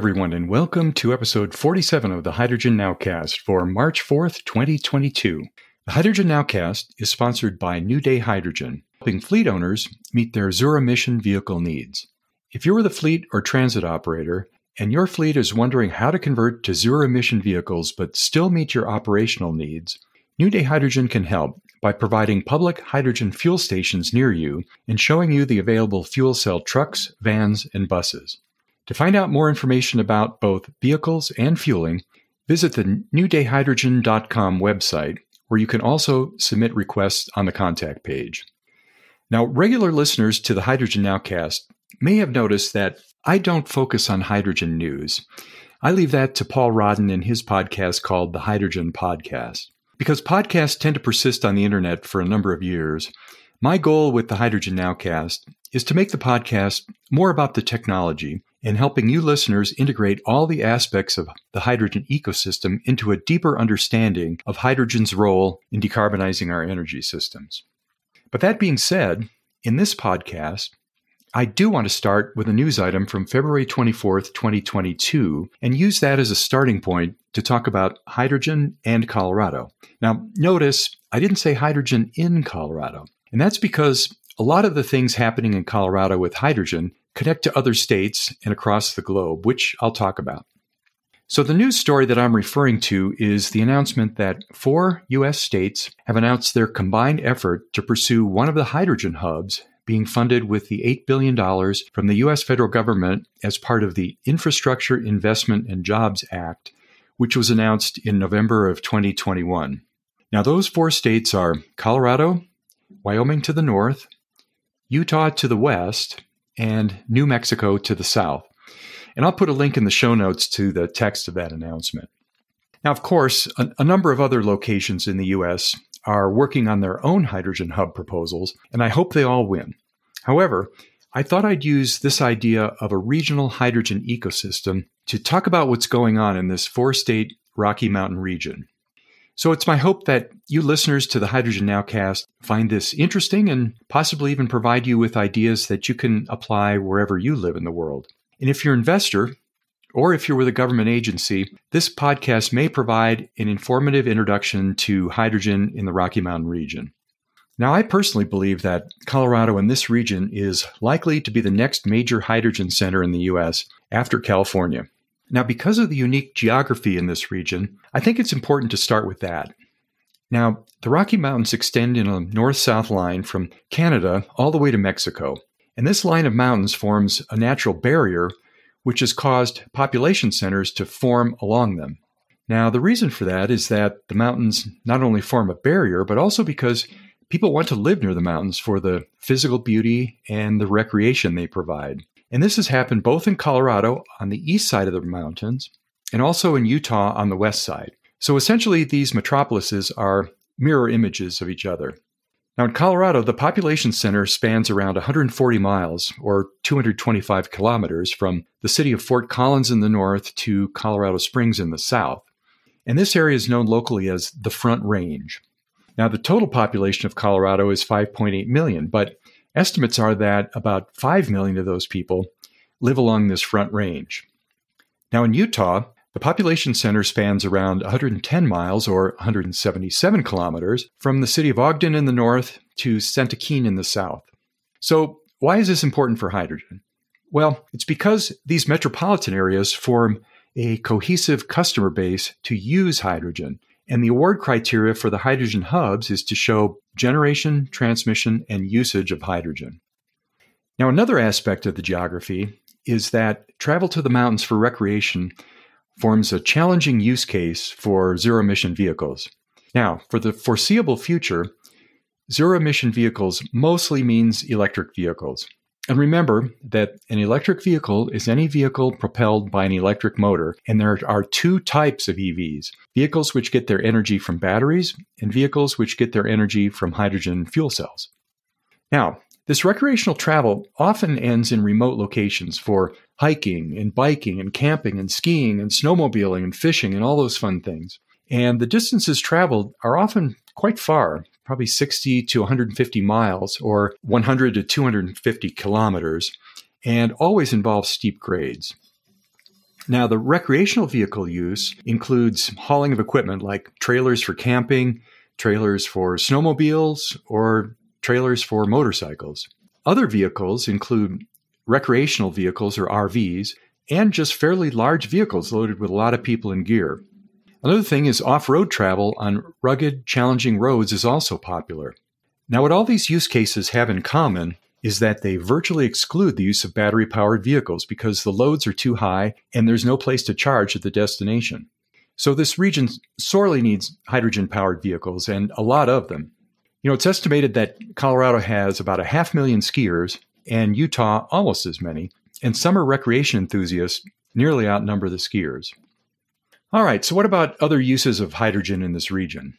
Everyone, and welcome to episode 47 of the Hydrogen Nowcast for March 4th, 2022. The Hydrogen Nowcast is sponsored by New Day Hydrogen, helping fleet owners meet their zero emission vehicle needs. If you are the fleet or transit operator and your fleet is wondering how to convert to zero emission vehicles but still meet your operational needs, New Day Hydrogen can help by providing public hydrogen fuel stations near you and showing you the available fuel cell trucks, vans, and buses. To find out more information about both vehicles and fueling, visit the newdayhydrogen.com website, where you can also submit requests on the contact page. Now, regular listeners to the Hydrogen Nowcast may have noticed that I don't focus on hydrogen news. I leave that to Paul Rodden in his podcast called The Hydrogen Podcast. Because podcasts tend to persist on the internet for a number of years, my goal with the Hydrogen Nowcast is to make the podcast more about the technology and helping you listeners integrate all the aspects of the hydrogen ecosystem into a deeper understanding of hydrogen's role in decarbonizing our energy systems. But that being said, in this podcast, I do want to start with a news item from February 24th, 2022, and use that as a starting point to talk about hydrogen and Colorado. Now, notice I didn't say hydrogen in Colorado, and that's because a lot of the things happening in Colorado with hydrogen connect to other states and across the globe, which I'll talk about. So, the news story that I'm referring to is the announcement that four U.S. states have announced their combined effort to pursue one of the hydrogen hubs being funded with the $8 billion from the U.S. federal government as part of the Infrastructure Investment and Jobs Act, which was announced in November of 2021. Now, those four states are Colorado, Wyoming to the north, Utah to the west, and New Mexico to the south. And I'll put a link in the show notes to the text of that announcement. Now, of course, a, a, number of other locations in the U.S. are working on their own hydrogen hub proposals, and I hope they all win. However, I thought I'd use this idea of a regional hydrogen ecosystem to talk about what's going on in this four state Rocky Mountain region. So it's my hope that you listeners to the Hydrogen Nowcast find this interesting and possibly even provide you with ideas that you can apply wherever you live in the world. And if you're an investor, or if you're with a government agency, this podcast may provide an informative introduction to hydrogen in the Rocky Mountain region. Now, I personally believe that Colorado and this region is likely to be the next major hydrogen center in the U.S. after California. Now, because of the unique geography in this region, I think it's important to start with that. Now, the Rocky Mountains extend in a north south line from Canada all the way to Mexico. And this line of mountains forms a natural barrier which has caused population centers to form along them. Now, the reason for that is that the mountains not only form a barrier, but also because people want to live near the mountains for the physical beauty and the recreation they provide. And this has happened both in Colorado on the east side of the mountains and also in Utah on the west side. So essentially, these metropolises are mirror images of each other. Now, in Colorado, the population center spans around 140 miles or 225 kilometers from the city of Fort Collins in the north to Colorado Springs in the south. And this area is known locally as the Front Range. Now, the total population of Colorado is 5.8 million, but Estimates are that about 5 million of those people live along this front range. Now, in Utah, the population center spans around 110 miles or 177 kilometers from the city of Ogden in the north to Santaquin in the south. So, why is this important for hydrogen? Well, it's because these metropolitan areas form a cohesive customer base to use hydrogen and the award criteria for the hydrogen hubs is to show generation, transmission, and usage of hydrogen. Now, another aspect of the geography is that travel to the mountains for recreation forms a challenging use case for zero emission vehicles. Now, for the foreseeable future, zero emission vehicles mostly means electric vehicles. And remember that an electric vehicle is any vehicle propelled by an electric motor, and there are two types of EVs vehicles which get their energy from batteries, and vehicles which get their energy from hydrogen fuel cells. Now, this recreational travel often ends in remote locations for hiking and biking and camping and skiing and snowmobiling and fishing and all those fun things. And the distances traveled are often quite far, probably 60 to 150 miles or 100 to 250 kilometers, and always involves steep grades. Now, the recreational vehicle use includes hauling of equipment like trailers for camping, trailers for snowmobiles, or trailers for motorcycles. Other vehicles include recreational vehicles or RVs and just fairly large vehicles loaded with a lot of people and gear. Another thing is off road travel on rugged, challenging roads is also popular. Now, what all these use cases have in common is that they virtually exclude the use of battery powered vehicles because the loads are too high and there's no place to charge at the destination. So, this region sorely needs hydrogen powered vehicles and a lot of them. You know, it's estimated that Colorado has about a half million skiers and Utah almost as many, and summer recreation enthusiasts nearly outnumber the skiers. All right, so what about other uses of hydrogen in this region?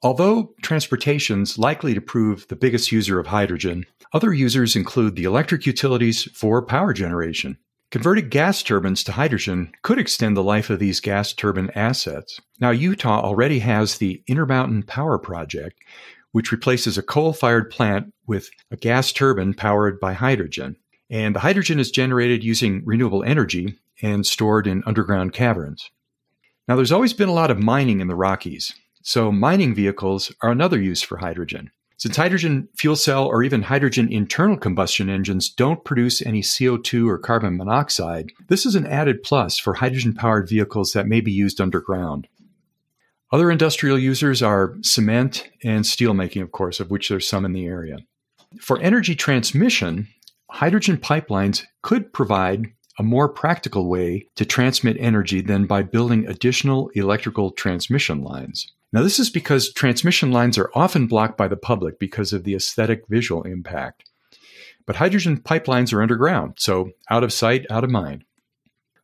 Although transportation's likely to prove the biggest user of hydrogen, other users include the electric utilities for power generation. Converting gas turbines to hydrogen could extend the life of these gas turbine assets. Now, Utah already has the Intermountain Power Project, which replaces a coal fired plant with a gas turbine powered by hydrogen. And the hydrogen is generated using renewable energy and stored in underground caverns. Now, there's always been a lot of mining in the Rockies, so mining vehicles are another use for hydrogen. Since hydrogen fuel cell or even hydrogen internal combustion engines don't produce any CO2 or carbon monoxide, this is an added plus for hydrogen powered vehicles that may be used underground. Other industrial users are cement and steelmaking, of course, of which there's some in the area. For energy transmission, hydrogen pipelines could provide a more practical way to transmit energy than by building additional electrical transmission lines. Now, this is because transmission lines are often blocked by the public because of the aesthetic visual impact. But hydrogen pipelines are underground, so out of sight, out of mind.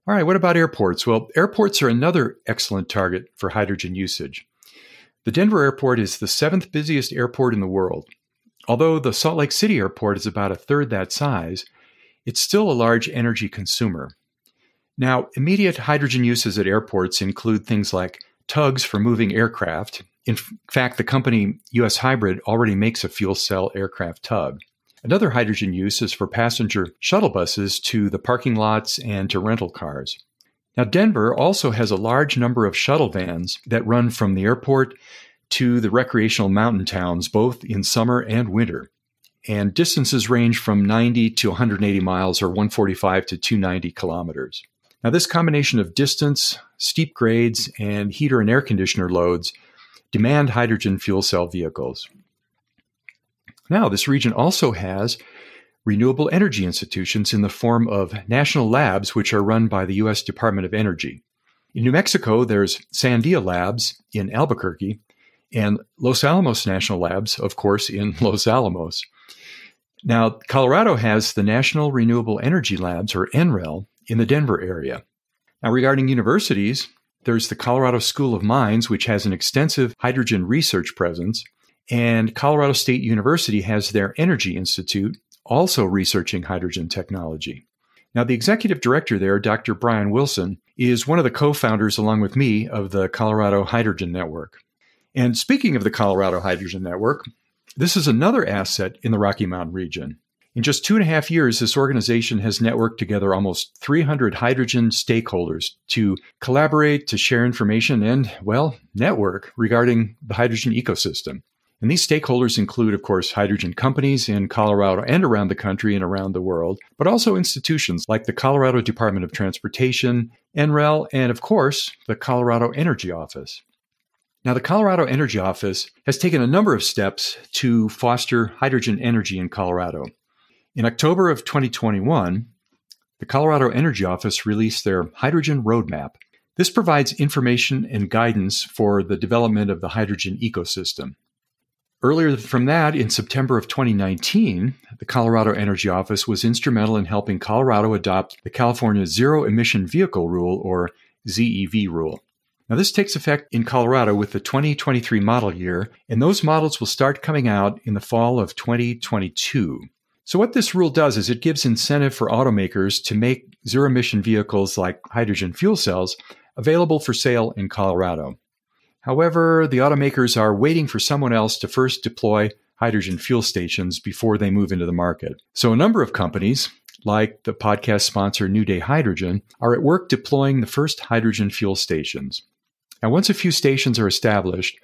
All right, what about airports? Well, airports are another excellent target for hydrogen usage. The Denver airport is the seventh busiest airport in the world. Although the Salt Lake City airport is about a third that size, it's still a large energy consumer. Now, immediate hydrogen uses at airports include things like tugs for moving aircraft. In fact, the company US Hybrid already makes a fuel cell aircraft tug. Another hydrogen use is for passenger shuttle buses to the parking lots and to rental cars. Now, Denver also has a large number of shuttle vans that run from the airport to the recreational mountain towns, both in summer and winter and distances range from 90 to 180 miles or 145 to 290 kilometers. Now, this combination of distance, steep grades, and heater and air conditioner loads demand hydrogen fuel cell vehicles. Now, this region also has renewable energy institutions in the form of national labs, which are run by the U.S. Department of Energy. In New Mexico, there's Sandia Labs in Albuquerque, and Los Alamos National Labs, of course, in Los Alamos. Now, Colorado has the National Renewable Energy Labs, or NREL, in the Denver area. Now, regarding universities, there's the Colorado School of Mines, which has an extensive hydrogen research presence, and Colorado State University has their Energy Institute, also researching hydrogen technology. Now, the executive director there, Dr. Bryan Willson, is one of the co founders, along with me, of the Colorado Hydrogen Network. And speaking of the Colorado Hydrogen Network, this is another asset in the Rocky Mountain region. In just two and a half years, this organization has networked together almost 300 hydrogen stakeholders to collaborate, to share information, and, well, network regarding the hydrogen ecosystem. And these stakeholders include, of course, hydrogen companies in Colorado and around the country and around the world, but also institutions like the Colorado Department of Transportation, NREL, and, of course, the Colorado Energy Office. Now, the Colorado Energy Office has taken a number of steps to foster hydrogen energy in Colorado. In October of 2021, the Colorado Energy Office released their Hydrogen Roadmap. This provides information and guidance for the development of the hydrogen ecosystem. Earlier from that, in September of 2019, the Colorado Energy Office was instrumental in helping Colorado adopt the California Zero Emission Vehicle Rule, or ZEV rule. Now, this takes effect in Colorado with the 2023 model year, and those models will start coming out in the fall of 2022. So, what this rule does is it gives incentive for automakers to make zero emission vehicles like hydrogen fuel cells available for sale in Colorado. However, the automakers are waiting for someone else to first deploy hydrogen fuel stations before they move into the market. So, a number of companies, like the podcast sponsor New Day Hydrogen, are at work deploying the first hydrogen fuel stations. Now, once a few stations are established,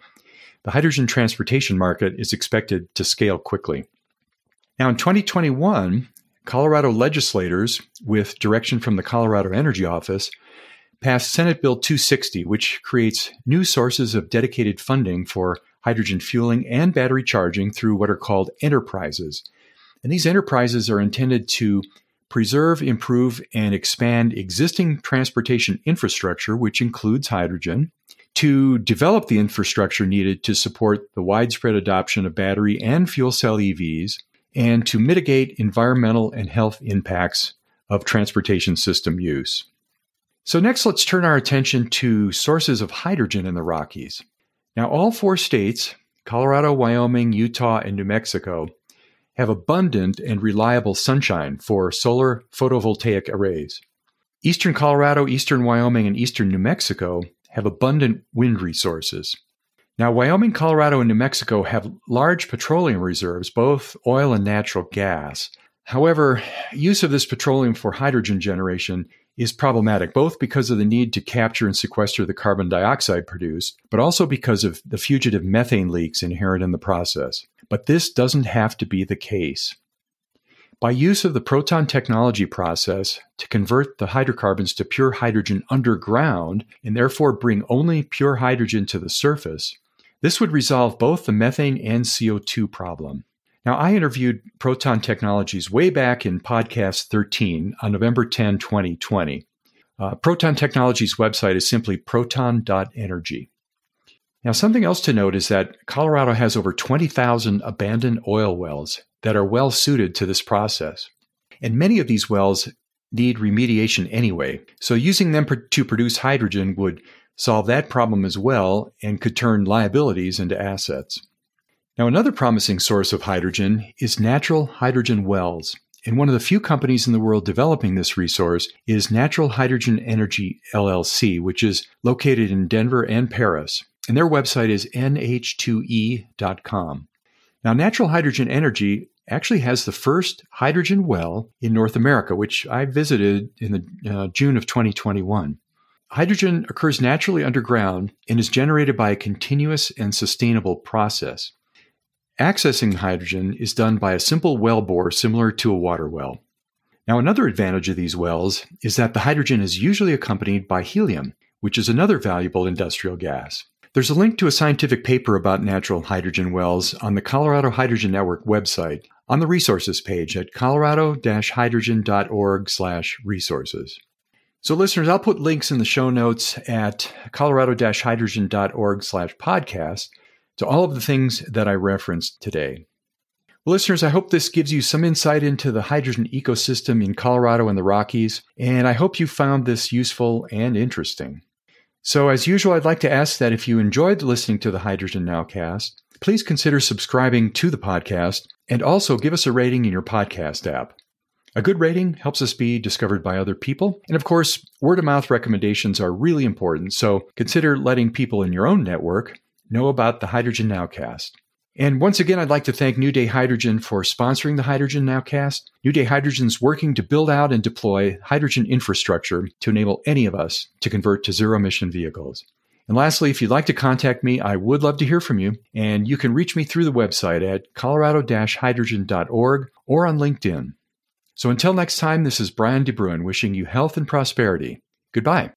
the hydrogen transportation market is expected to scale quickly. Now, in 2021, Colorado legislators, with direction from the Colorado Energy Office, passed Senate Bill 260, which creates new sources of dedicated funding for hydrogen fueling and battery charging through what are called enterprises. And these enterprises are intended to preserve, improve, and expand existing transportation infrastructure, which includes hydrogen, to develop the infrastructure needed to support the widespread adoption of battery and fuel cell EVs, and to mitigate environmental and health impacts of transportation system use. So, next, let's turn our attention to sources of hydrogen in the Rockies. Now, all four states Colorado, Wyoming, Utah, and New Mexico have abundant and reliable sunshine for solar photovoltaic arrays. Eastern Colorado, eastern Wyoming, and eastern New Mexico have abundant wind resources. Now, Wyoming, Colorado, and New Mexico have large petroleum reserves, both oil and natural gas. However, use of this petroleum for hydrogen generation is problematic, both because of the need to capture and sequester the carbon dioxide produced, but also because of the fugitive methane leaks inherent in the process. But this doesn't have to be the case. By use of the proton technology process to convert the hydrocarbons to pure hydrogen underground and therefore bring only pure hydrogen to the surface, this would resolve both the methane and CO2 problem. Now, I interviewed Proton Technologies way back in podcast 13 on November 10, 2020. Uh, Proton Technologies' website is simply proton.energy. Now, something else to note is that Colorado has over 20,000 abandoned oil wells that are well suited to this process. And many of these wells need remediation anyway, so using them to produce hydrogen would solve that problem as well and could turn liabilities into assets. Now, another promising source of hydrogen is natural hydrogen wells. And one of the few companies in the world developing this resource is Natural Hydrogen Energy LLC, which is located in Denver and Paris. And their website is nh2e.com. Now, Natural Hydrogen Energy actually has the first hydrogen well in North America, which I visited in the uh, June of 2021. Hydrogen occurs naturally underground and is generated by a continuous and sustainable process. Accessing hydrogen is done by a simple well bore similar to a water well. Now, another advantage of these wells is that the hydrogen is usually accompanied by helium, which is another valuable industrial gas. There's a link to a scientific paper about natural hydrogen wells on the Colorado Hydrogen Network website on the resources page at colorado-hydrogen.org/resources. So listeners, I'll put links in the show notes at colorado-hydrogen.org/podcast to all of the things that I referenced today. Well, listeners, I hope this gives you some insight into the hydrogen ecosystem in Colorado and the Rockies, and I hope you found this useful and interesting. So, as usual, I'd like to ask that if you enjoyed listening to the Hydrogen Nowcast, please consider subscribing to the podcast and also give us a rating in your podcast app. A good rating helps us be discovered by other people. And of course, word of mouth recommendations are really important, so consider letting people in your own network know about the Hydrogen Nowcast. And once again, I'd like to thank New Day Hydrogen for sponsoring the Hydrogen Nowcast. New Day Hydrogen is working to build out and deploy hydrogen infrastructure to enable any of us to convert to zero emission vehicles. And lastly, if you'd like to contact me, I would love to hear from you. And you can reach me through the website at colorado hydrogen.org or on LinkedIn. So until next time, this is Brian DeBruin wishing you health and prosperity. Goodbye.